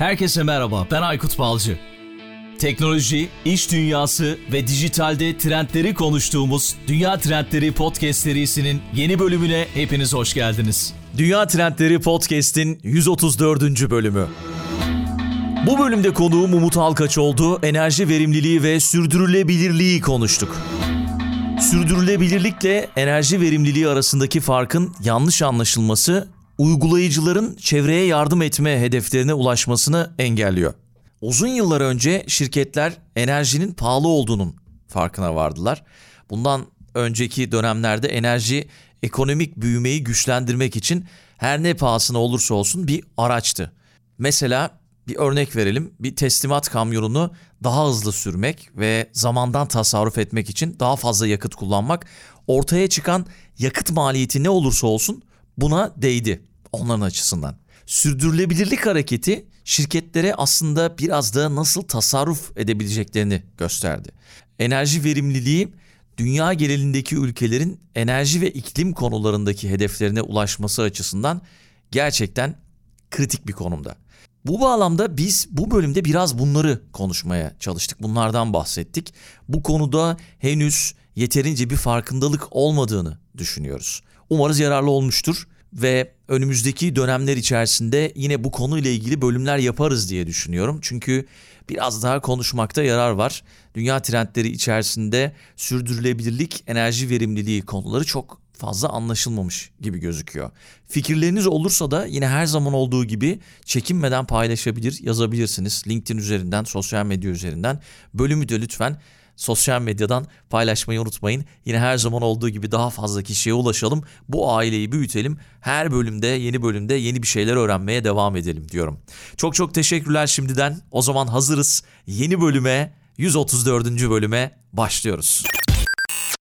Herkese merhaba, ben Aykut Balcı. Teknoloji, iş dünyası ve dijitalde trendleri konuştuğumuz Dünya Trendleri Podcast serisinin yeni bölümüne hepiniz hoş geldiniz. Dünya Trendleri Podcast'in 134. bölümü. Bu bölümde konuğum Umut Halkaç oldu. Enerji verimliliği ve sürdürülebilirliği konuştuk. Sürdürülebilirlikle enerji verimliliği arasındaki farkın yanlış anlaşılması uygulayıcıların çevreye yardım etme hedeflerine ulaşmasını engelliyor. Uzun yıllar önce şirketler enerjinin pahalı olduğunun farkına vardılar. Bundan önceki dönemlerde enerji ekonomik büyümeyi güçlendirmek için her ne pahasına olursa olsun bir araçtı. Mesela bir örnek verelim. Bir teslimat kamyonunu daha hızlı sürmek ve zamandan tasarruf etmek için daha fazla yakıt kullanmak ortaya çıkan yakıt maliyeti ne olursa olsun buna değdi onların açısından. Sürdürülebilirlik hareketi şirketlere aslında biraz da nasıl tasarruf edebileceklerini gösterdi. Enerji verimliliği dünya genelindeki ülkelerin enerji ve iklim konularındaki hedeflerine ulaşması açısından gerçekten kritik bir konumda. Bu bağlamda biz bu bölümde biraz bunları konuşmaya çalıştık. Bunlardan bahsettik. Bu konuda henüz yeterince bir farkındalık olmadığını düşünüyoruz. Umarız yararlı olmuştur ve önümüzdeki dönemler içerisinde yine bu konuyla ilgili bölümler yaparız diye düşünüyorum. Çünkü biraz daha konuşmakta yarar var. Dünya trendleri içerisinde sürdürülebilirlik, enerji verimliliği konuları çok fazla anlaşılmamış gibi gözüküyor. Fikirleriniz olursa da yine her zaman olduğu gibi çekinmeden paylaşabilir, yazabilirsiniz. LinkedIn üzerinden, sosyal medya üzerinden. Bölümü de lütfen sosyal medyadan paylaşmayı unutmayın. Yine her zaman olduğu gibi daha fazla kişiye ulaşalım. Bu aileyi büyütelim. Her bölümde, yeni bölümde yeni bir şeyler öğrenmeye devam edelim diyorum. Çok çok teşekkürler şimdiden. O zaman hazırız. Yeni bölüme, 134. bölüme başlıyoruz.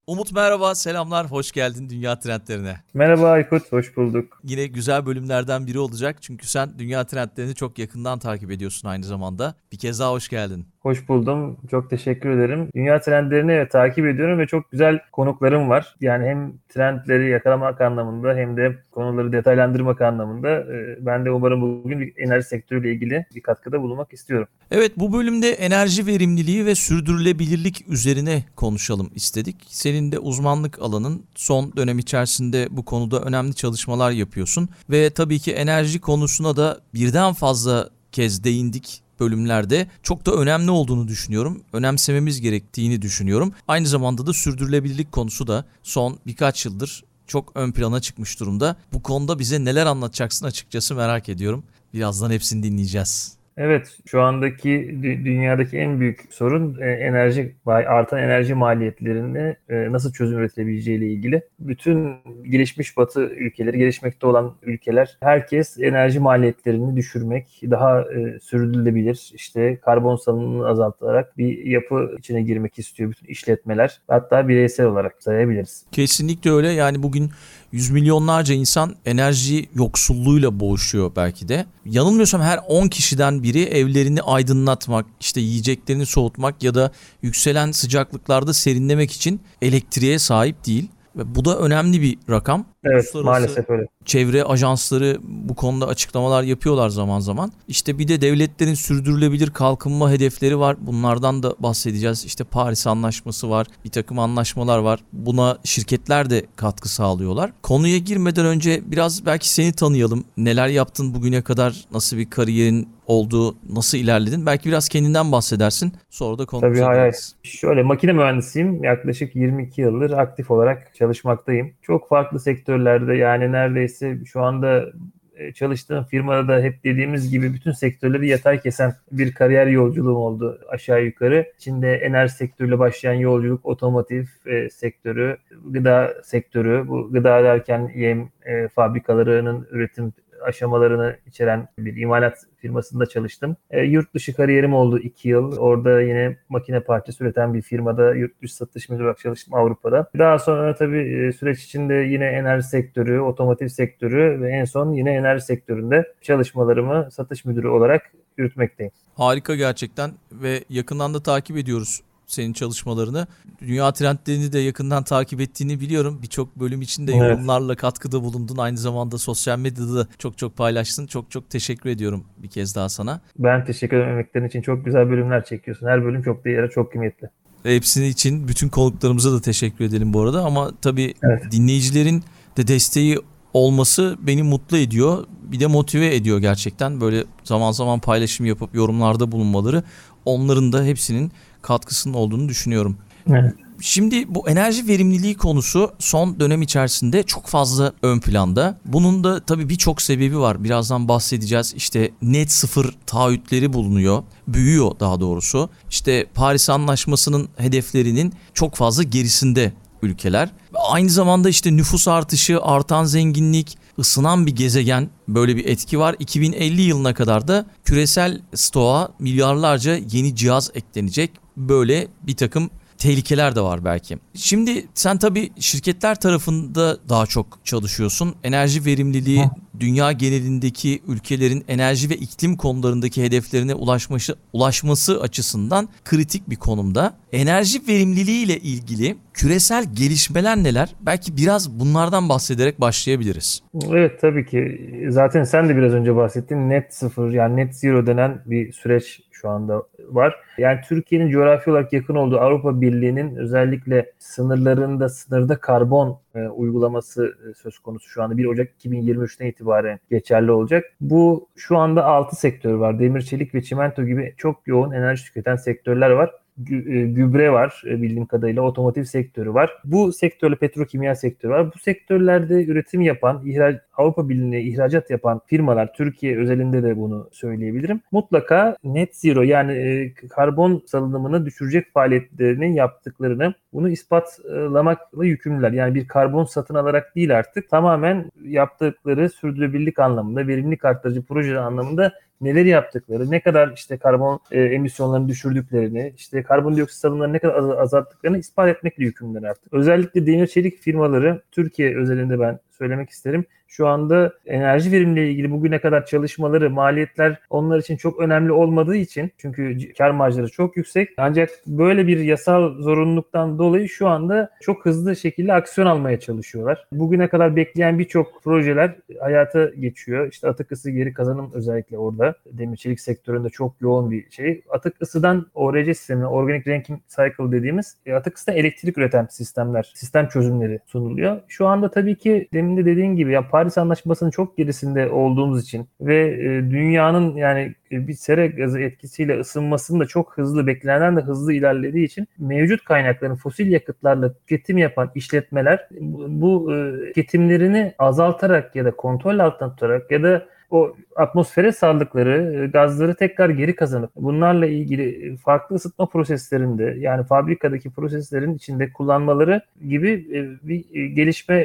Umut merhaba, selamlar, hoş geldin Dünya Trendlerine. Merhaba Aykut, hoş bulduk. Yine güzel bölümlerden biri olacak çünkü sen Dünya Trendlerini çok yakından takip ediyorsun aynı zamanda. Bir kez daha hoş geldin. Hoş buldum. Çok teşekkür ederim. Dünya trendlerini takip ediyorum ve çok güzel konuklarım var. Yani hem trendleri yakalamak anlamında hem de konuları detaylandırmak anlamında e, ben de umarım bugün bir enerji sektörüyle ilgili bir katkıda bulunmak istiyorum. Evet bu bölümde enerji verimliliği ve sürdürülebilirlik üzerine konuşalım istedik. Senin de uzmanlık alanın son dönem içerisinde bu konuda önemli çalışmalar yapıyorsun ve tabii ki enerji konusuna da birden fazla kez değindik bölümlerde çok da önemli olduğunu düşünüyorum. Önemsememiz gerektiğini düşünüyorum. Aynı zamanda da sürdürülebilirlik konusu da son birkaç yıldır çok ön plana çıkmış durumda. Bu konuda bize neler anlatacaksın açıkçası merak ediyorum. Birazdan hepsini dinleyeceğiz. Evet, şu andaki dünyadaki en büyük sorun e, enerji artan enerji maliyetlerinde e, nasıl çözüm üretilebileceği ile ilgili. Bütün gelişmiş Batı ülkeleri, gelişmekte olan ülkeler herkes enerji maliyetlerini düşürmek, daha e, sürdürülebilir, işte karbon salınımını azaltarak bir yapı içine girmek istiyor bütün işletmeler. Hatta bireysel olarak sayabiliriz. Kesinlikle öyle. Yani bugün yüz milyonlarca insan enerji yoksulluğuyla boğuşuyor belki de. Yanılmıyorsam her 10 kişiden biri evlerini aydınlatmak, işte yiyeceklerini soğutmak ya da yükselen sıcaklıklarda serinlemek için elektriğe sahip değil. Ve bu da önemli bir rakam. Evet maalesef öyle. Çevre ajansları bu konuda açıklamalar yapıyorlar zaman zaman. İşte bir de devletlerin sürdürülebilir kalkınma hedefleri var. Bunlardan da bahsedeceğiz. İşte Paris Anlaşması var. Bir takım anlaşmalar var. Buna şirketler de katkı sağlıyorlar. Konuya girmeden önce biraz belki seni tanıyalım. Neler yaptın bugüne kadar? Nasıl bir kariyerin oldu? Nasıl ilerledin? Belki biraz kendinden bahsedersin. Sonra da konumuza Tabii hayır. Şöyle makine mühendisiyim. Yaklaşık 22 yıldır aktif olarak çalışmaktayım. Çok farklı sektör sektörlerde yani neredeyse şu anda e, çalıştığım firmada da hep dediğimiz gibi bütün sektörleri yatay kesen bir kariyer yolculuğum oldu aşağı yukarı. İçinde enerji sektörüyle başlayan yolculuk, otomotiv e, sektörü, gıda sektörü, bu gıda derken yem e, fabrikalarının üretim aşamalarını içeren bir imalat firmasında çalıştım. E, yurt dışı kariyerim oldu 2 yıl. Orada yine makine parçası üreten bir firmada yurt dışı satış müdürü olarak çalıştım Avrupa'da. Daha sonra tabii e, süreç içinde yine enerji sektörü, otomotiv sektörü ve en son yine enerji sektöründe çalışmalarımı satış müdürü olarak yürütmekteyim. Harika gerçekten ve yakından da takip ediyoruz senin çalışmalarını. Dünya trendlerini de yakından takip ettiğini biliyorum. Birçok bölüm içinde evet. yorumlarla katkıda bulundun. Aynı zamanda sosyal medyada da çok çok paylaştın. Çok çok teşekkür ediyorum bir kez daha sana. Ben teşekkür ederim emeklerin için. Çok güzel bölümler çekiyorsun. Her bölüm çok değerli, çok kıymetli. Hepsini için bütün konuklarımıza da teşekkür edelim bu arada. Ama tabii evet. dinleyicilerin de desteği olması beni mutlu ediyor. Bir de motive ediyor gerçekten. Böyle zaman zaman paylaşım yapıp yorumlarda bulunmaları onların da hepsinin katkısının olduğunu düşünüyorum. Evet. Şimdi bu enerji verimliliği konusu son dönem içerisinde çok fazla ön planda. Bunun da tabii birçok sebebi var. Birazdan bahsedeceğiz. İşte net sıfır taahhütleri bulunuyor. Büyüyor daha doğrusu. İşte Paris Anlaşması'nın hedeflerinin çok fazla gerisinde ülkeler. Aynı zamanda işte nüfus artışı, artan zenginlik, ısınan bir gezegen böyle bir etki var. 2050 yılına kadar da küresel stoğa milyarlarca yeni cihaz eklenecek. Böyle bir takım tehlikeler de var belki. Şimdi sen tabii şirketler tarafında daha çok çalışıyorsun. Enerji verimliliği Hı. dünya genelindeki ülkelerin enerji ve iklim konularındaki hedeflerine ulaşması, ulaşması açısından kritik bir konumda. Enerji verimliliği ile ilgili küresel gelişmeler neler? Belki biraz bunlardan bahsederek başlayabiliriz. Evet tabii ki. Zaten sen de biraz önce bahsettin. Net sıfır yani net zero denen bir süreç şu anda var. Yani Türkiye'nin coğrafi olarak yakın olduğu Avrupa Birliği'nin özellikle sınırlarında sınırda karbon e, uygulaması e, söz konusu şu anda 1 Ocak 2023'ten itibaren geçerli olacak. Bu şu anda 6 sektör var. Demir, çelik ve çimento gibi çok yoğun enerji tüketen sektörler var. E, gübre var e, bildiğim kadarıyla otomotiv sektörü var. Bu sektörle petrokimya sektörü var. Bu sektörlerde üretim yapan, ihraç, Avrupa Birliği'ne ihracat yapan firmalar Türkiye özelinde de bunu söyleyebilirim. Mutlaka net zero yani e, karbon salınımını düşürecek faaliyetlerini yaptıklarını bunu ispatlamakla yükümlüler. Yani bir karbon satın alarak değil artık tamamen yaptıkları sürdürülebilirlik anlamında, verimlilik arttırıcı proje anlamında neler yaptıkları, ne kadar işte karbon e, emisyonlarını düşürdüklerini, işte karbondioksit salımlarını ne kadar az, azalttıklarını ispat etmekle yükümlüler artık. Özellikle demir çelik firmaları Türkiye özelinde ben söylemek isterim. Şu anda enerji verimliliği ilgili bugüne kadar çalışmaları, maliyetler onlar için çok önemli olmadığı için çünkü kar marjları çok yüksek. Ancak böyle bir yasal zorunluluktan dolayı şu anda çok hızlı şekilde aksiyon almaya çalışıyorlar. Bugüne kadar bekleyen birçok projeler hayata geçiyor. İşte atık ısı geri kazanım özellikle orada. Demir çelik sektöründe çok yoğun bir şey. Atık ısıdan ORC sistemine, Organic Ranking Cycle dediğimiz e, atık ısıdan elektrik üreten sistemler, sistem çözümleri sunuluyor. Şu anda tabii ki demin de dediğin gibi ya Paris Anlaşması'nın çok gerisinde olduğumuz için ve e, dünyanın yani e, bir sera gazı etkisiyle ısınmasının da çok hızlı beklenenden de hızlı ilerlediği için mevcut kaynakların fosil yakıtlarla tüketim yapan işletmeler bu, bu e, tüketimlerini azaltarak ya da kontrol altına tutarak ya da o atmosfere saldıkları e, gazları tekrar geri kazanıp bunlarla ilgili farklı ısıtma proseslerinde yani fabrikadaki proseslerin içinde kullanmaları gibi e, bir e, gelişme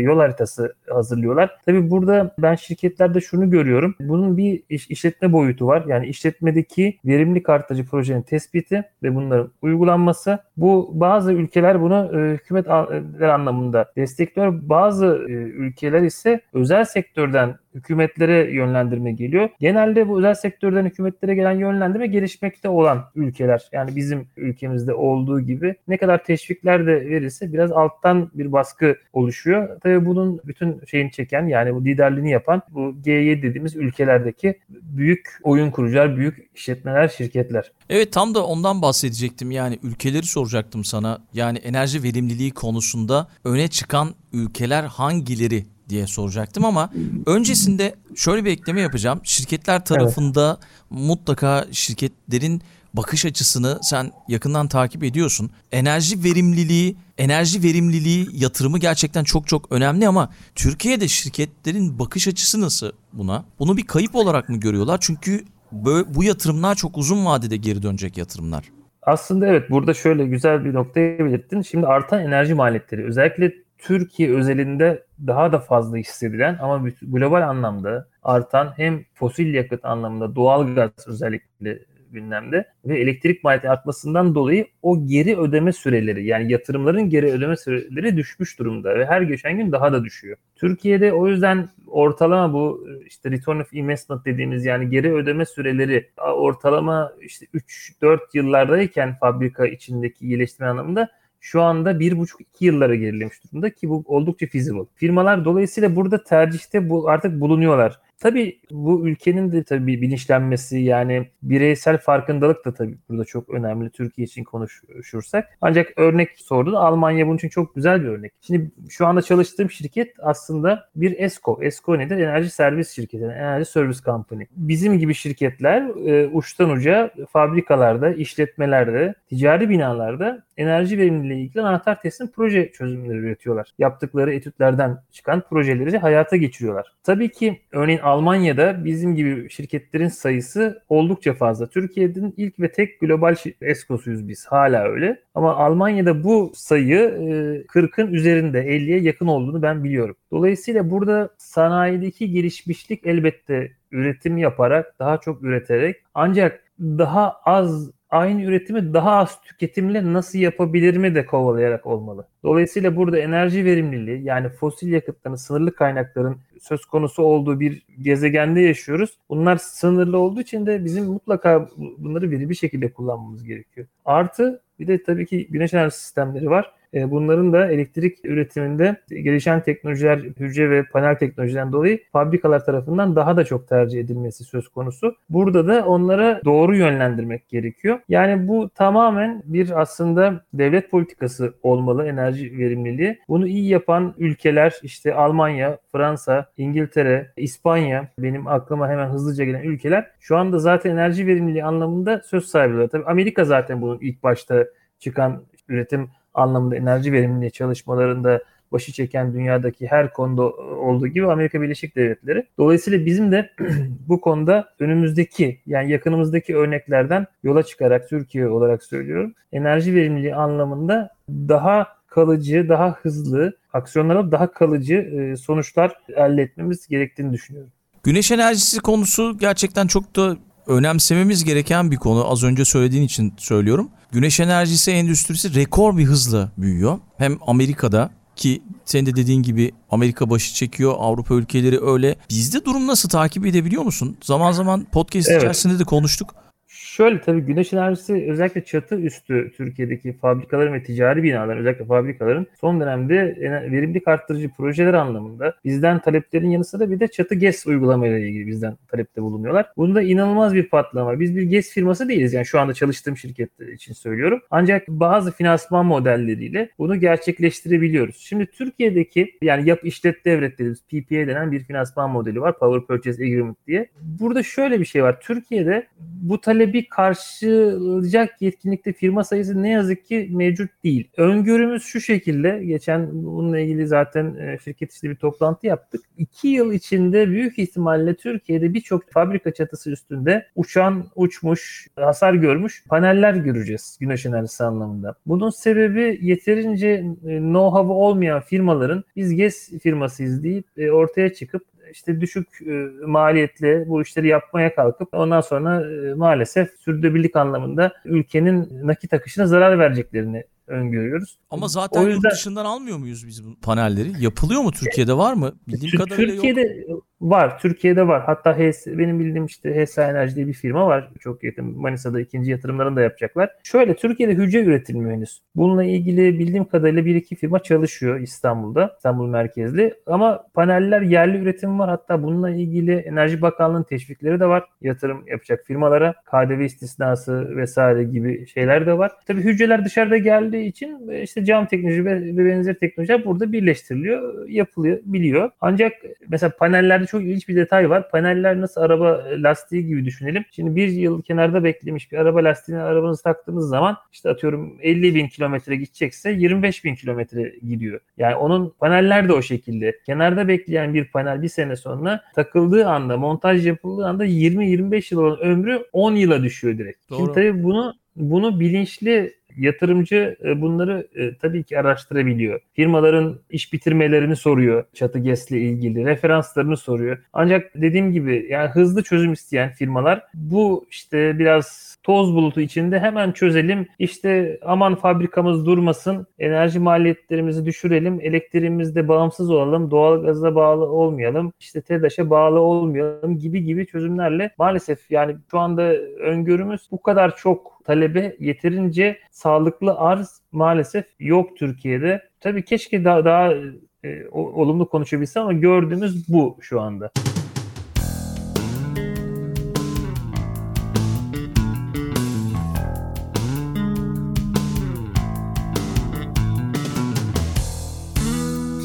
yol haritası hazırlıyorlar. Tabii burada ben şirketlerde şunu görüyorum. Bunun bir işletme boyutu var. Yani işletmedeki verimlilik artırıcı projenin tespiti ve bunların uygulanması. Bu bazı ülkeler bunu hükümetler anlamında destekliyor. Bazı ülkeler ise özel sektörden hükümetlere yönlendirme geliyor. Genelde bu özel sektörden hükümetlere gelen yönlendirme gelişmekte olan ülkeler. Yani bizim ülkemizde olduğu gibi ne kadar teşvikler de verirse biraz alttan bir baskı oluşuyor. Tabii bunun bütün şeyini çeken yani bu liderliğini yapan bu G7 dediğimiz ülkelerdeki büyük oyun kurucular, büyük işletmeler, şirketler. Evet tam da ondan bahsedecektim. Yani ülkeleri soracaktım sana. Yani enerji verimliliği konusunda öne çıkan ülkeler hangileri diye soracaktım ama öncesinde şöyle bir ekleme yapacağım. Şirketler tarafında evet. mutlaka şirketlerin bakış açısını sen yakından takip ediyorsun. Enerji verimliliği, enerji verimliliği yatırımı gerçekten çok çok önemli ama Türkiye'de şirketlerin bakış açısı nasıl buna? Bunu bir kayıp olarak mı görüyorlar? Çünkü bu yatırımlar çok uzun vadede geri dönecek yatırımlar. Aslında evet burada şöyle güzel bir noktaya belirttin. Şimdi artan enerji maliyetleri özellikle Türkiye özelinde daha da fazla hissedilen ama global anlamda artan hem fosil yakıt anlamında doğal gaz özellikle gündemde ve elektrik maliyeti artmasından dolayı o geri ödeme süreleri yani yatırımların geri ödeme süreleri düşmüş durumda ve her geçen gün daha da düşüyor. Türkiye'de o yüzden ortalama bu işte return of investment dediğimiz yani geri ödeme süreleri ortalama işte 3-4 yıllardayken fabrika içindeki iyileştirme anlamında şu anda 1,5-2 yıllara gerilemiş durumda ki bu oldukça feasible. Firmalar dolayısıyla burada tercihte bu artık bulunuyorlar. Tabii bu ülkenin de tabii bilinçlenmesi yani bireysel farkındalık da tabii burada çok önemli Türkiye için konuşursak. Ancak örnek sordun Almanya bunun için çok güzel bir örnek. Şimdi şu anda çalıştığım şirket aslında bir ESCO. ESCO nedir? Enerji servis şirketi, enerji servis company. Bizim gibi şirketler e, uçtan uca fabrikalarda, işletmelerde, ticari binalarda enerji verimliliği ilgili anahtar teslim proje çözümleri üretiyorlar. Yaptıkları etütlerden çıkan projeleri hayata geçiriyorlar. Tabii ki örneğin Almanya'da bizim gibi şirketlerin sayısı oldukça fazla. Türkiye'nin ilk ve tek global ESCO'suyuz biz. Hala öyle. Ama Almanya'da bu sayı 40'ın e, üzerinde 50'ye yakın olduğunu ben biliyorum. Dolayısıyla burada sanayideki gelişmişlik elbette üretim yaparak, daha çok üreterek ancak daha az aynı üretimi daha az tüketimle nasıl yapabilir mi de kovalayarak olmalı. Dolayısıyla burada enerji verimliliği yani fosil yakıtların, sınırlı kaynakların söz konusu olduğu bir gezegende yaşıyoruz. Bunlar sınırlı olduğu için de bizim mutlaka bunları verimli bir şekilde kullanmamız gerekiyor. Artı bir de tabii ki güneş enerji sistemleri var. E, bunların da elektrik üretiminde gelişen teknolojiler, hücre ve panel teknolojiden dolayı fabrikalar tarafından daha da çok tercih edilmesi söz konusu. Burada da onlara doğru yönlendirmek gerekiyor. Yani bu tamamen bir aslında devlet politikası olmalı enerji verimliliği. Bunu iyi yapan ülkeler işte Almanya, Fransa, İngiltere, İspanya benim aklıma hemen hızlıca gelen ülkeler şu anda zaten enerji verimliliği anlamında söz sahibiler. Tabii Amerika zaten bunun ilk başta çıkan üretim anlamında enerji verimliliği çalışmalarında başı çeken dünyadaki her konuda olduğu gibi Amerika Birleşik Devletleri. Dolayısıyla bizim de bu konuda önümüzdeki yani yakınımızdaki örneklerden yola çıkarak Türkiye olarak söylüyorum. Enerji verimliliği anlamında daha kalıcı, daha hızlı aksiyonlara daha kalıcı e, sonuçlar elde etmemiz gerektiğini düşünüyorum. Güneş enerjisi konusu gerçekten çok da önemsememiz gereken bir konu. Az önce söylediğin için söylüyorum. Güneş enerjisi endüstrisi rekor bir hızla büyüyor. Hem Amerika'da ki senin de dediğin gibi Amerika başı çekiyor, Avrupa ülkeleri öyle. Bizde durum nasıl takip edebiliyor musun? Zaman zaman podcast evet. içerisinde de konuştuk. Şöyle tabii güneş enerjisi özellikle çatı üstü Türkiye'deki fabrikaların ve ticari binaların özellikle fabrikaların son dönemde verimlilik arttırıcı projeler anlamında bizden taleplerin yanı sıra bir de çatı GES uygulamayla ilgili bizden talepte bulunuyorlar. Bunda inanılmaz bir patlama. Biz bir GES firması değiliz yani şu anda çalıştığım şirket için söylüyorum. Ancak bazı finansman modelleriyle bunu gerçekleştirebiliyoruz. Şimdi Türkiye'deki yani yap işlet devret dediğimiz PPA denen bir finansman modeli var. Power Purchase Agreement diye. Burada şöyle bir şey var. Türkiye'de bu talebi karşılayacak yetkinlikte firma sayısı ne yazık ki mevcut değil. Öngörümüz şu şekilde. Geçen bununla ilgili zaten e, şirket içinde bir toplantı yaptık. İki yıl içinde büyük ihtimalle Türkiye'de birçok fabrika çatısı üstünde uçan, uçmuş, hasar görmüş paneller göreceğiz güneş enerjisi anlamında. Bunun sebebi yeterince e, know-how'ı olmayan firmaların biz GES firmasıyız deyip e, ortaya çıkıp işte düşük e, maliyetle bu işleri yapmaya kalkıp ondan sonra e, maalesef sürdürülebilirlik anlamında ülkenin nakit akışına zarar vereceklerini öngörüyoruz. Ama zaten o yüzden, yurt dışından almıyor muyuz biz bu panelleri? Yapılıyor mu Türkiye'de var mı? Bildiğim kadarıyla Türkiye'de yok. Var. Türkiye'de var. Hatta HS, benim bildiğim işte HESA Enerji diye bir firma var. Çok yakın. Manisa'da ikinci yatırımlarını da yapacaklar. Şöyle Türkiye'de hücre üretilmiyor henüz. Bununla ilgili bildiğim kadarıyla bir iki firma çalışıyor İstanbul'da. İstanbul merkezli. Ama paneller yerli üretim var. Hatta bununla ilgili Enerji Bakanlığı'nın teşvikleri de var. Yatırım yapacak firmalara. KDV istisnası vesaire gibi şeyler de var. Tabii hücreler dışarıda geldiği için işte cam teknoloji ve, ve benzer teknolojiler burada birleştiriliyor. Yapılıyor, biliyor. Ancak mesela panellerde çok ilginç bir detay var. Paneller nasıl araba lastiği gibi düşünelim. Şimdi bir yıl kenarda beklemiş bir araba lastiğini arabanızı taktığınız zaman işte atıyorum 50 bin kilometre gidecekse 25 bin kilometre gidiyor. Yani onun paneller de o şekilde. Kenarda bekleyen bir panel bir sene sonra takıldığı anda montaj yapıldığı anda 20-25 yıl olan ömrü 10 yıla düşüyor direkt. Doğru. Şimdi tabii bunu bunu bilinçli Yatırımcı e, bunları e, tabii ki araştırabiliyor. Firmaların iş bitirmelerini soruyor çatı GES'le ilgili, referanslarını soruyor. Ancak dediğim gibi yani hızlı çözüm isteyen firmalar bu işte biraz toz bulutu içinde hemen çözelim. İşte aman fabrikamız durmasın, enerji maliyetlerimizi düşürelim, elektriğimizde bağımsız olalım, doğal gaza bağlı olmayalım, işte TEDAŞ'a bağlı olmayalım gibi gibi çözümlerle maalesef yani şu anda öngörümüz bu kadar çok talebe yeterince sağlıklı arz maalesef yok Türkiye'de. Tabii keşke daha, daha e, olumlu konuşabilsem ama gördüğümüz bu şu anda.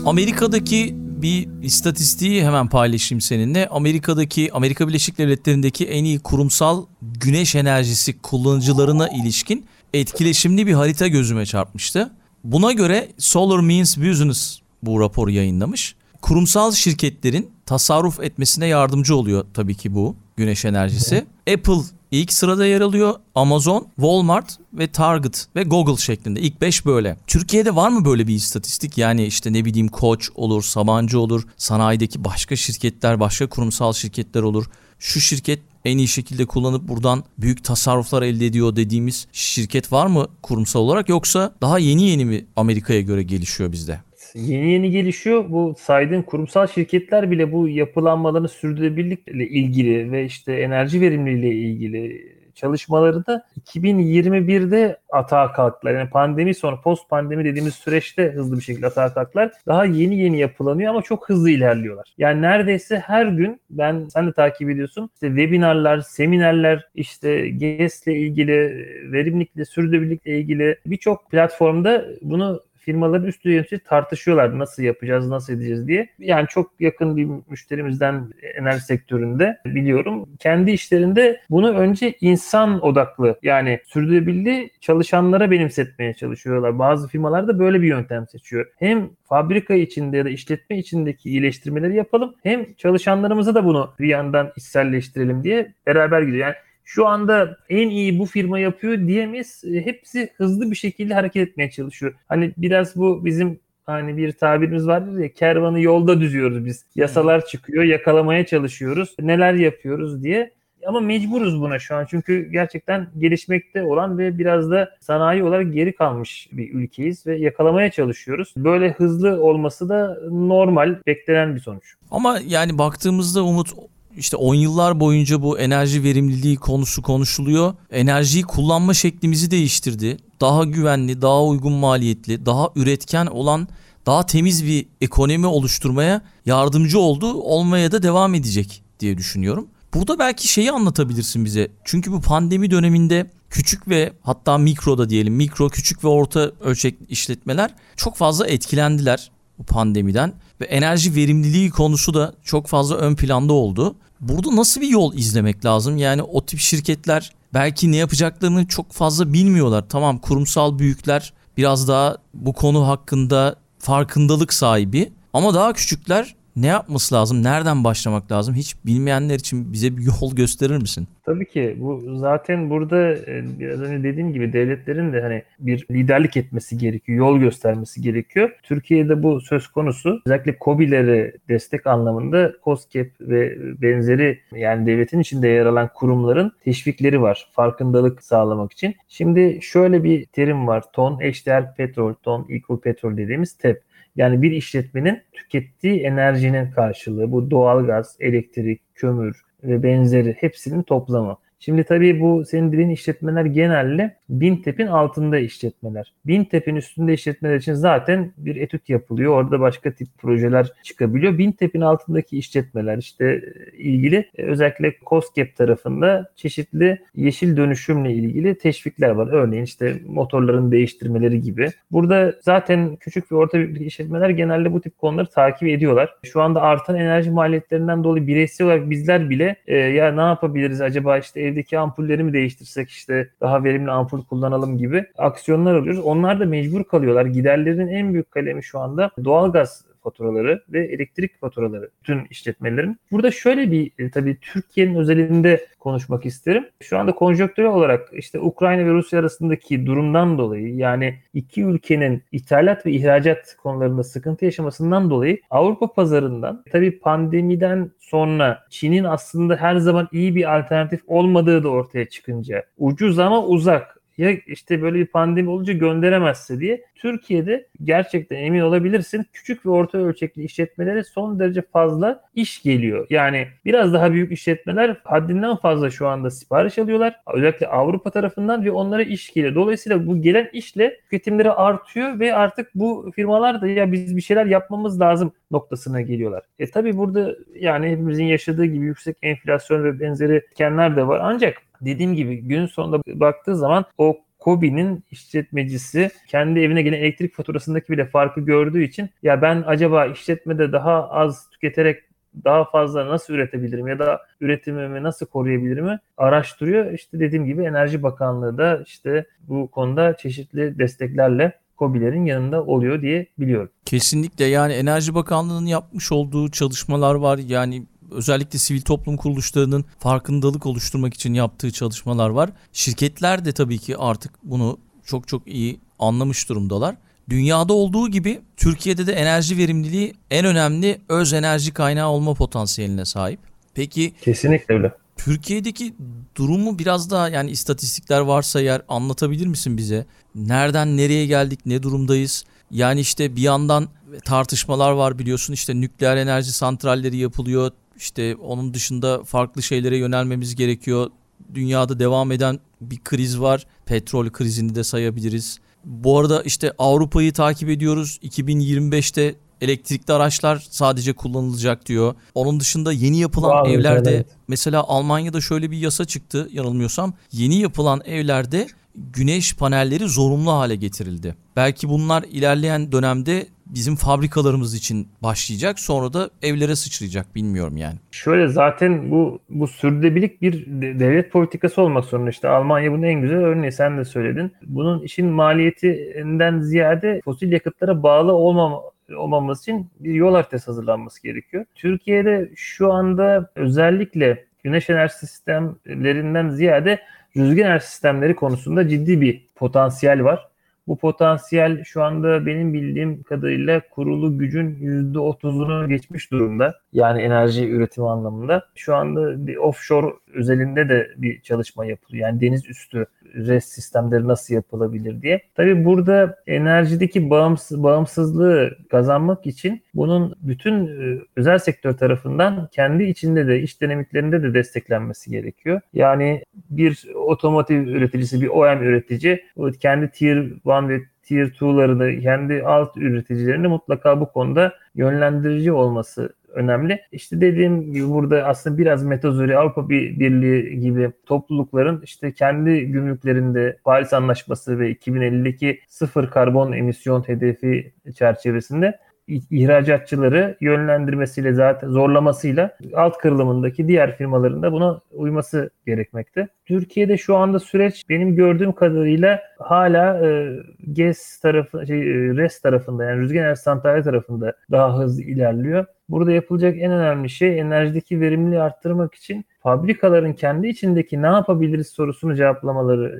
Amerika'daki bir istatistiği hemen paylaşayım seninle. Amerika'daki Amerika Birleşik Devletleri'ndeki en iyi kurumsal güneş enerjisi kullanıcılarına ilişkin etkileşimli bir harita gözüme çarpmıştı. Buna göre Solar Means Business bu raporu yayınlamış. Kurumsal şirketlerin tasarruf etmesine yardımcı oluyor tabii ki bu güneş enerjisi. Apple ilk sırada yer alıyor. Amazon, Walmart ve Target ve Google şeklinde. İlk 5 böyle. Türkiye'de var mı böyle bir istatistik? Yani işte ne bileyim Koç olur, Sabancı olur, sanayideki başka şirketler, başka kurumsal şirketler olur. Şu şirket en iyi şekilde kullanıp buradan büyük tasarruflar elde ediyor dediğimiz şirket var mı kurumsal olarak yoksa daha yeni yeni mi Amerika'ya göre gelişiyor bizde? Yeni yeni gelişiyor. Bu saydığın kurumsal şirketler bile bu yapılanmaların sürdürülebilirlikle ilgili ve işte enerji verimliliğiyle ilgili çalışmaları da 2021'de atağa kalktılar. Yani pandemi sonra post pandemi dediğimiz süreçte hızlı bir şekilde atağa kalktılar. Daha yeni yeni yapılanıyor ama çok hızlı ilerliyorlar. Yani neredeyse her gün ben sen de takip ediyorsun. İşte webinarlar, seminerler, işte GES'le ilgili, verimlilikle, sürdürülebilirlikle ilgili birçok platformda bunu firmaların üst yönetici tartışıyorlar nasıl yapacağız, nasıl edeceğiz diye. Yani çok yakın bir müşterimizden enerji sektöründe biliyorum. Kendi işlerinde bunu önce insan odaklı yani sürdürülebilirliği çalışanlara benimsetmeye çalışıyorlar. Bazı firmalar da böyle bir yöntem seçiyor. Hem fabrika içinde ya da işletme içindeki iyileştirmeleri yapalım hem çalışanlarımıza da bunu bir yandan içselleştirelim diye beraber gidiyor. Yani şu anda en iyi bu firma yapıyor diyemeyiz. E, hepsi hızlı bir şekilde hareket etmeye çalışıyor. Hani biraz bu bizim hani bir tabirimiz vardır ya kervanı yolda düzüyoruz biz. Yasalar çıkıyor, yakalamaya çalışıyoruz. Neler yapıyoruz diye. Ama mecburuz buna şu an çünkü gerçekten gelişmekte olan ve biraz da sanayi olarak geri kalmış bir ülkeyiz ve yakalamaya çalışıyoruz. Böyle hızlı olması da normal, beklenen bir sonuç. Ama yani baktığımızda Umut işte 10 yıllar boyunca bu enerji verimliliği konusu konuşuluyor. Enerjiyi kullanma şeklimizi değiştirdi. Daha güvenli, daha uygun maliyetli, daha üretken olan daha temiz bir ekonomi oluşturmaya yardımcı oldu. Olmaya da devam edecek diye düşünüyorum. Burada belki şeyi anlatabilirsin bize. Çünkü bu pandemi döneminde küçük ve hatta mikro da diyelim mikro, küçük ve orta ölçek işletmeler çok fazla etkilendiler bu pandemiden ve enerji verimliliği konusu da çok fazla ön planda oldu. Burada nasıl bir yol izlemek lazım? Yani o tip şirketler belki ne yapacaklarını çok fazla bilmiyorlar. Tamam kurumsal büyükler biraz daha bu konu hakkında farkındalık sahibi ama daha küçükler ne yapması lazım? Nereden başlamak lazım? Hiç bilmeyenler için bize bir yol gösterir misin? Tabii ki bu zaten burada e, biraz önce dediğim gibi devletlerin de hani bir liderlik etmesi gerekiyor, yol göstermesi gerekiyor. Türkiye'de bu söz konusu. Özellikle COBİ'lere destek anlamında COSGAP ve benzeri yani devletin içinde yer alan kurumların teşvikleri var farkındalık sağlamak için. Şimdi şöyle bir terim var. Ton eşdeğer petrol, ton equal petrol dediğimiz TEP. Yani bir işletmenin tükettiği enerjinin karşılığı bu doğalgaz, elektrik, kömür ve benzeri hepsinin toplamı. Şimdi tabii bu senin dediğin işletmeler genelde tepin altında işletmeler. tepin üstünde işletmeler için zaten bir etüt yapılıyor. Orada başka tip projeler çıkabiliyor. tepin altındaki işletmeler işte e, ilgili e, özellikle COSGAP tarafında çeşitli yeşil dönüşümle ilgili teşvikler var. Örneğin işte motorların değiştirmeleri gibi. Burada zaten küçük ve orta büyüklük işletmeler genelde bu tip konuları takip ediyorlar. Şu anda artan enerji maliyetlerinden dolayı bireysel olarak bizler bile e, ya ne yapabiliriz acaba işte evdeki ampulleri mi değiştirsek işte daha verimli ampul kullanalım gibi aksiyonlar alıyoruz. Onlar da mecbur kalıyorlar. Giderlerin en büyük kalemi şu anda doğalgaz faturaları ve elektrik faturaları bütün işletmelerin. Burada şöyle bir e, tabii Türkiye'nin özelinde konuşmak isterim. Şu anda konjonktürel olarak işte Ukrayna ve Rusya arasındaki durumdan dolayı yani iki ülkenin ithalat ve ihracat konularında sıkıntı yaşamasından dolayı Avrupa pazarından tabii pandemiden sonra Çin'in aslında her zaman iyi bir alternatif olmadığı da ortaya çıkınca ucuz ama uzak ya işte böyle bir pandemi olunca gönderemezse diye Türkiye'de gerçekten emin olabilirsin küçük ve orta ölçekli işletmelere son derece fazla iş geliyor. Yani biraz daha büyük işletmeler haddinden fazla şu anda sipariş alıyorlar. Özellikle Avrupa tarafından ve onlara iş geliyor. Dolayısıyla bu gelen işle tüketimleri artıyor ve artık bu firmalar da ya biz bir şeyler yapmamız lazım noktasına geliyorlar. E tabi burada yani hepimizin yaşadığı gibi yüksek enflasyon ve benzeri etkenler de var. Ancak dediğim gibi gün sonunda baktığı zaman o Kobi'nin işletmecisi kendi evine gelen elektrik faturasındaki bile farkı gördüğü için ya ben acaba işletmede daha az tüketerek daha fazla nasıl üretebilirim ya da üretimimi nasıl koruyabilirim araştırıyor. İşte dediğim gibi Enerji Bakanlığı da işte bu konuda çeşitli desteklerle COBİ'lerin yanında oluyor diye biliyorum. Kesinlikle yani Enerji Bakanlığı'nın yapmış olduğu çalışmalar var. Yani özellikle sivil toplum kuruluşlarının farkındalık oluşturmak için yaptığı çalışmalar var. Şirketler de tabii ki artık bunu çok çok iyi anlamış durumdalar. Dünyada olduğu gibi Türkiye'de de enerji verimliliği en önemli öz enerji kaynağı olma potansiyeline sahip. Peki kesinlikle öyle. Türkiye'deki durumu biraz daha yani istatistikler varsa yer anlatabilir misin bize? Nereden nereye geldik, ne durumdayız? Yani işte bir yandan tartışmalar var biliyorsun işte nükleer enerji santralleri yapılıyor. İşte onun dışında farklı şeylere yönelmemiz gerekiyor. Dünyada devam eden bir kriz var. Petrol krizini de sayabiliriz. Bu arada işte Avrupa'yı takip ediyoruz. 2025'te elektrikli araçlar sadece kullanılacak diyor. Onun dışında yeni yapılan wow, evlerde evet. mesela Almanya'da şöyle bir yasa çıktı yanılmıyorsam. Yeni yapılan evlerde güneş panelleri zorunlu hale getirildi. Belki bunlar ilerleyen dönemde bizim fabrikalarımız için başlayacak sonra da evlere sıçrayacak bilmiyorum yani. Şöyle zaten bu bu sürdürülebilik bir devlet politikası olmak zorunda işte Almanya bunun en güzel örneği sen de söyledin. Bunun işin maliyetinden ziyade fosil yakıtlara bağlı olmama olmamız için bir yol haritası hazırlanması gerekiyor. Türkiye'de şu anda özellikle güneş enerji sistemlerinden ziyade rüzgar enerji sistemleri konusunda ciddi bir potansiyel var. Bu potansiyel şu anda benim bildiğim kadarıyla kurulu gücün %30'unu geçmiş durumda. Yani enerji üretimi anlamında. Şu anda bir offshore özelinde de bir çalışma yapılıyor. Yani deniz üstü rest sistemleri nasıl yapılabilir diye. Tabii burada enerjideki bağımsız, bağımsızlığı kazanmak için bunun bütün e, özel sektör tarafından kendi içinde de iş dinamiklerinde de desteklenmesi gerekiyor. Yani bir otomotiv üreticisi, bir OEM üretici kendi tier 1 ve tier 2'larını, kendi alt üreticilerini mutlaka bu konuda yönlendirici olması önemli. İşte dediğim gibi burada aslında biraz Metazori, Avrupa Birliği gibi toplulukların işte kendi gümrüklerinde Paris Anlaşması ve 2050'deki sıfır karbon emisyon hedefi çerçevesinde ihracatçıları yönlendirmesiyle zaten zorlamasıyla alt kırılımındaki diğer firmaların da buna uyması gerekmekte. Türkiye'de şu anda süreç benim gördüğüm kadarıyla hala e, GES tarafı, şey, e, RES tarafında yani rüzgar enerji santrali tarafında daha hızlı ilerliyor. Burada yapılacak en önemli şey enerjideki verimliliği arttırmak için fabrikaların kendi içindeki ne yapabiliriz sorusunu cevaplamaları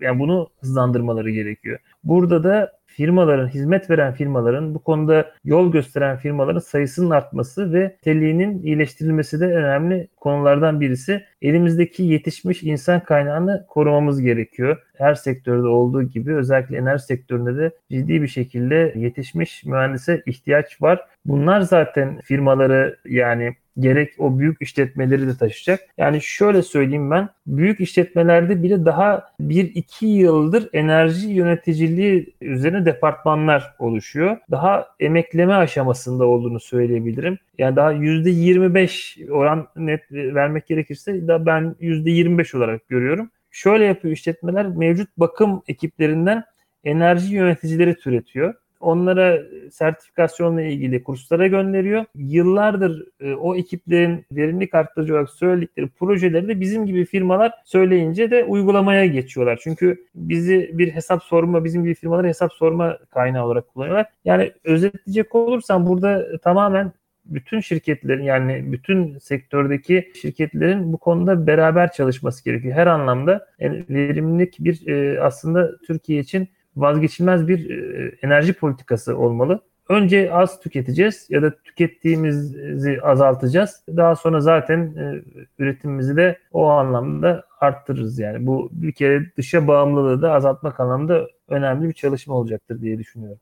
yani bunu hızlandırmaları gerekiyor. Burada da firmaların, hizmet veren firmaların, bu konuda yol gösteren firmaların sayısının artması ve niteliğinin iyileştirilmesi de önemli konulardan birisi. Elimizdeki yetişmiş insan kaynağını korumamız gerekiyor. Her sektörde olduğu gibi özellikle enerji sektöründe de ciddi bir şekilde yetişmiş mühendise ihtiyaç var. Bunlar zaten firmaları yani gerek o büyük işletmeleri de taşıyacak. Yani şöyle söyleyeyim ben büyük işletmelerde bile daha 1-2 yıldır enerji yöneticiliği üzerine departmanlar oluşuyor. Daha emekleme aşamasında olduğunu söyleyebilirim. Yani daha %25 oran net vermek gerekirse da ben %25 olarak görüyorum. Şöyle yapıyor işletmeler mevcut bakım ekiplerinden enerji yöneticileri türetiyor onlara sertifikasyonla ilgili kurslara gönderiyor. Yıllardır e, o ekiplerin verimlilik arttırıcı olarak söyledikleri projeleri de bizim gibi firmalar söyleyince de uygulamaya geçiyorlar. Çünkü bizi bir hesap sorma, bizim gibi firmalar hesap sorma kaynağı olarak kullanıyorlar. Yani özetleyecek olursam burada tamamen bütün şirketlerin yani bütün sektördeki şirketlerin bu konuda beraber çalışması gerekiyor. Her anlamda yani verimlilik bir e, aslında Türkiye için vazgeçilmez bir e, enerji politikası olmalı. Önce az tüketeceğiz ya da tükettiğimizi azaltacağız. Daha sonra zaten e, üretimimizi de o anlamda arttırırız. Yani bu bir kere dışa bağımlılığı da azaltmak anlamda önemli bir çalışma olacaktır diye düşünüyorum.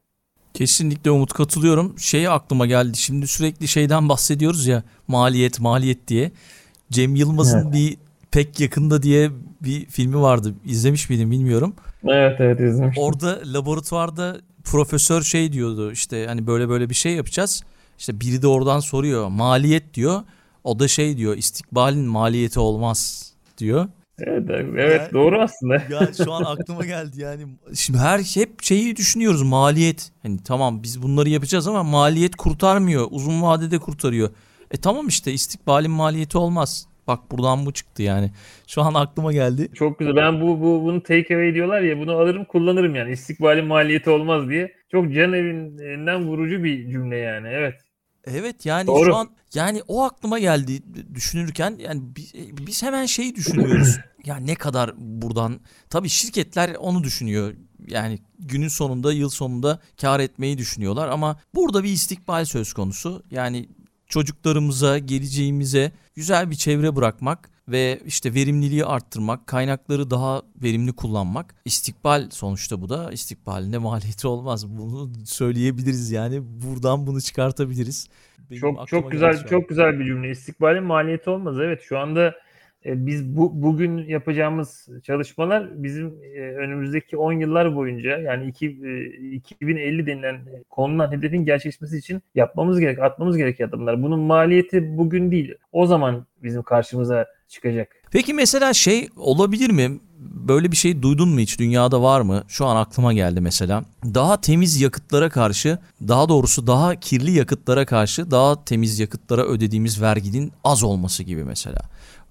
Kesinlikle Umut katılıyorum. Şey aklıma geldi. Şimdi sürekli şeyden bahsediyoruz ya maliyet maliyet diye. Cem Yılmaz'ın evet. bir pek yakında diye bir filmi vardı. İzlemiş miydin bilmiyorum. Evet evet izlemiştim. Orada laboratuvarda profesör şey diyordu işte hani böyle böyle bir şey yapacağız. İşte biri de oradan soruyor maliyet diyor. O da şey diyor istikbalin maliyeti olmaz diyor. Evet, evet yani, doğru aslında. Ya şu an aklıma geldi yani. Şimdi her hep şeyi düşünüyoruz maliyet. Hani tamam biz bunları yapacağız ama maliyet kurtarmıyor. Uzun vadede kurtarıyor. E tamam işte istikbalin maliyeti olmaz. Bak buradan bu çıktı yani. Şu an aklıma geldi. Çok güzel. Ben bu, bu bunu take away diyorlar ya bunu alırım kullanırım yani. İstikbalin maliyeti olmaz diye. Çok can evinden vurucu bir cümle yani. Evet. Evet yani Doğru. şu an yani o aklıma geldi düşünürken yani biz, biz hemen şeyi düşünüyoruz. ya ne kadar buradan tabii şirketler onu düşünüyor. Yani günün sonunda yıl sonunda kar etmeyi düşünüyorlar ama burada bir istikbal söz konusu. Yani çocuklarımıza, geleceğimize güzel bir çevre bırakmak ve işte verimliliği arttırmak, kaynakları daha verimli kullanmak. istikbal sonuçta bu da istikbalinde maliyeti olmaz. Bunu söyleyebiliriz yani. Buradan bunu çıkartabiliriz. Benim çok çok güzel çok güzel bir cümle. İstikbalin maliyeti olmaz. Evet şu anda e, biz bu bugün yapacağımız çalışmalar bizim e, önümüzdeki 10 yıllar boyunca yani iki, e, 2050 denilen konulan hedefin gerçekleşmesi için yapmamız gerek, atmamız gereken adımlar. Bunun maliyeti bugün değil. O zaman bizim karşımıza çıkacak. Peki mesela şey olabilir mi? Böyle bir şey duydun mu hiç? Dünyada var mı? Şu an aklıma geldi mesela. Daha temiz yakıtlara karşı, daha doğrusu daha kirli yakıtlara karşı daha temiz yakıtlara ödediğimiz verginin az olması gibi mesela.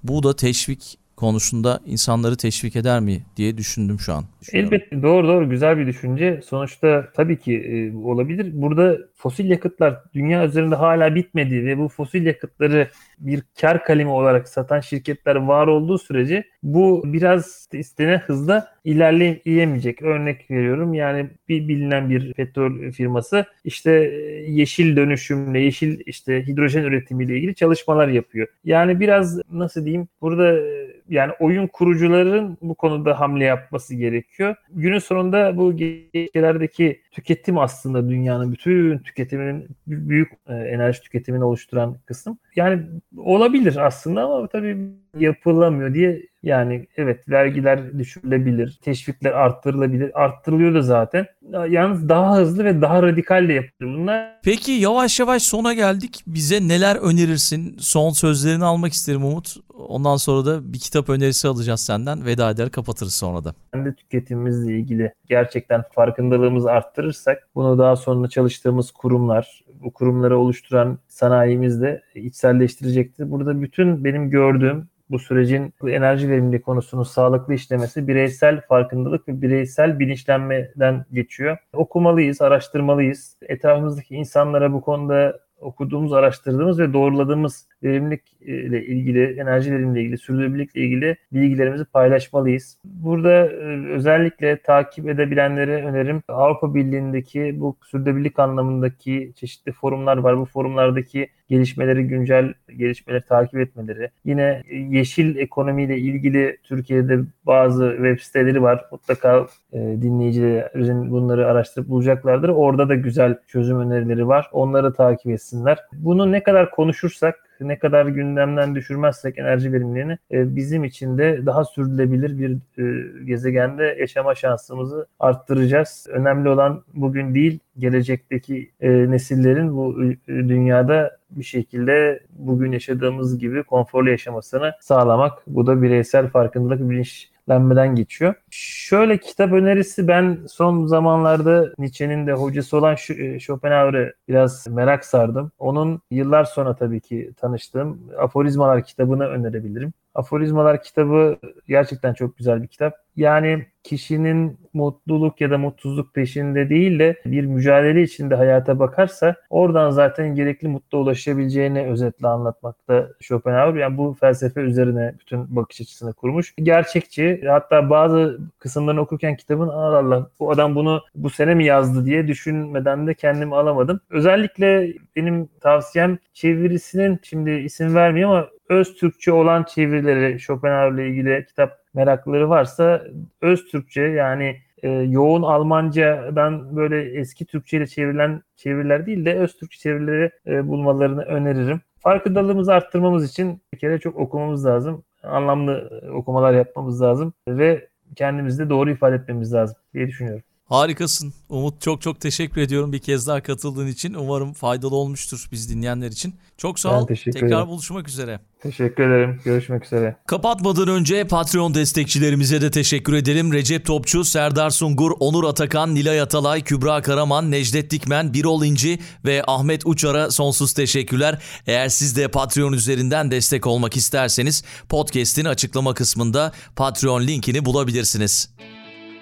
Bu da teşvik konusunda insanları teşvik eder mi diye düşündüm şu an. Elbette doğru doğru güzel bir düşünce. Sonuçta tabii ki e, olabilir. Burada fosil yakıtlar dünya üzerinde hala bitmedi ve bu fosil yakıtları bir kar kalemi olarak satan şirketler var olduğu sürece bu biraz istenen hızda ilerleyemeyecek. Örnek veriyorum yani bir bilinen bir petrol firması işte e, yeşil dönüşümle, yeşil işte hidrojen üretimiyle ilgili çalışmalar yapıyor. Yani biraz nasıl diyeyim burada e, yani oyun kurucuların bu konuda hamle yapması gerekiyor. Günün sonunda bu geçilerdeki tüketim aslında dünyanın bütün tüketiminin büyük e, enerji tüketimini oluşturan kısım. Yani olabilir aslında ama tabii yapılamıyor diye yani evet vergiler düşürülebilir, teşvikler arttırılabilir. Arttırılıyor da zaten. Yalnız daha hızlı ve daha radikal de yapılıyor bunlar. Peki yavaş yavaş sona geldik. Bize neler önerirsin? Son sözlerini almak isterim Umut. Ondan sonra da bir kitap önerisi alacağız senden. Veda eder kapatırız sonra da. Kendi tüketimimizle ilgili gerçekten farkındalığımızı arttırırsak bunu daha sonra çalıştığımız kurumlar, bu kurumları oluşturan sanayimiz de içselleştirecektir. Burada bütün benim gördüğüm bu sürecin enerji verimliliği konusunun sağlıklı işlemesi bireysel farkındalık ve bireysel bilinçlenmeden geçiyor. Okumalıyız, araştırmalıyız. Etrafımızdaki insanlara bu konuda okuduğumuz, araştırdığımız ve doğruladığımız verimlilik ilgili, enerji verimle ilgili, sürdürülebilirlikle ilgili bilgilerimizi paylaşmalıyız. Burada e, özellikle takip edebilenlere önerim Avrupa Birliği'ndeki bu sürdürülebilirlik anlamındaki çeşitli forumlar var. Bu forumlardaki gelişmeleri, güncel gelişmeleri takip etmeleri. Yine yeşil ekonomiyle ilgili Türkiye'de bazı web siteleri var. Mutlaka e, dinleyicilerin bunları araştırıp bulacaklardır. Orada da güzel çözüm önerileri var. Onları takip etsinler. Bunu ne kadar konuşursak ne kadar gündemden düşürmezsek enerji verimliliğini e, bizim için de daha sürdürülebilir bir e, gezegende yaşama şansımızı arttıracağız. Önemli olan bugün değil gelecekteki e, nesillerin bu dünyada bir şekilde bugün yaşadığımız gibi konforlu yaşamasını sağlamak. Bu da bireysel farkındalık, bilinç hareketlenmeden geçiyor. Şöyle kitap önerisi ben son zamanlarda Nietzsche'nin de hocası olan e, Schopenhauer'ı biraz merak sardım. Onun yıllar sonra tabii ki tanıştığım Aforizmalar kitabını önerebilirim. Aforizmalar kitabı gerçekten çok güzel bir kitap. Yani kişinin mutluluk ya da mutsuzluk peşinde değil de bir mücadele içinde hayata bakarsa oradan zaten gerekli mutlu ulaşabileceğini özetle anlatmakta Schopenhauer. Yani bu felsefe üzerine bütün bakış açısını kurmuş. Gerçekçi hatta bazı kısımlarını okurken kitabın Allah Allah bu adam bunu bu sene mi yazdı diye düşünmeden de kendimi alamadım. Özellikle benim tavsiyem çevirisinin şimdi isim vermeyeyim ama öz Türkçe olan çevirileri Schopenhauer ile ilgili kitap merakları varsa öz Türkçe yani e, yoğun Almancadan böyle eski Türkçe ile çevrilen çeviriler değil de öz Türkçe çevirileri e, bulmalarını öneririm. Farkındalığımızı arttırmamız için bir kere çok okumamız lazım. Anlamlı okumalar yapmamız lazımve kendimizi de doğru ifade etmemiz lazım diye düşünüyorum. Harikasın. Umut çok çok teşekkür ediyorum bir kez daha katıldığın için. Umarım faydalı olmuştur biz dinleyenler için. Çok sağ ol. Tekrar ederim. buluşmak üzere. Teşekkür ederim. Görüşmek üzere. Kapatmadan önce Patreon destekçilerimize de teşekkür edelim. Recep Topçu, Serdar Sungur, Onur Atakan, Nilay Atalay, Kübra Karaman, Necdet Dikmen, Birol İnci ve Ahmet Uçar'a sonsuz teşekkürler. Eğer siz de Patreon üzerinden destek olmak isterseniz podcast'in açıklama kısmında Patreon linkini bulabilirsiniz.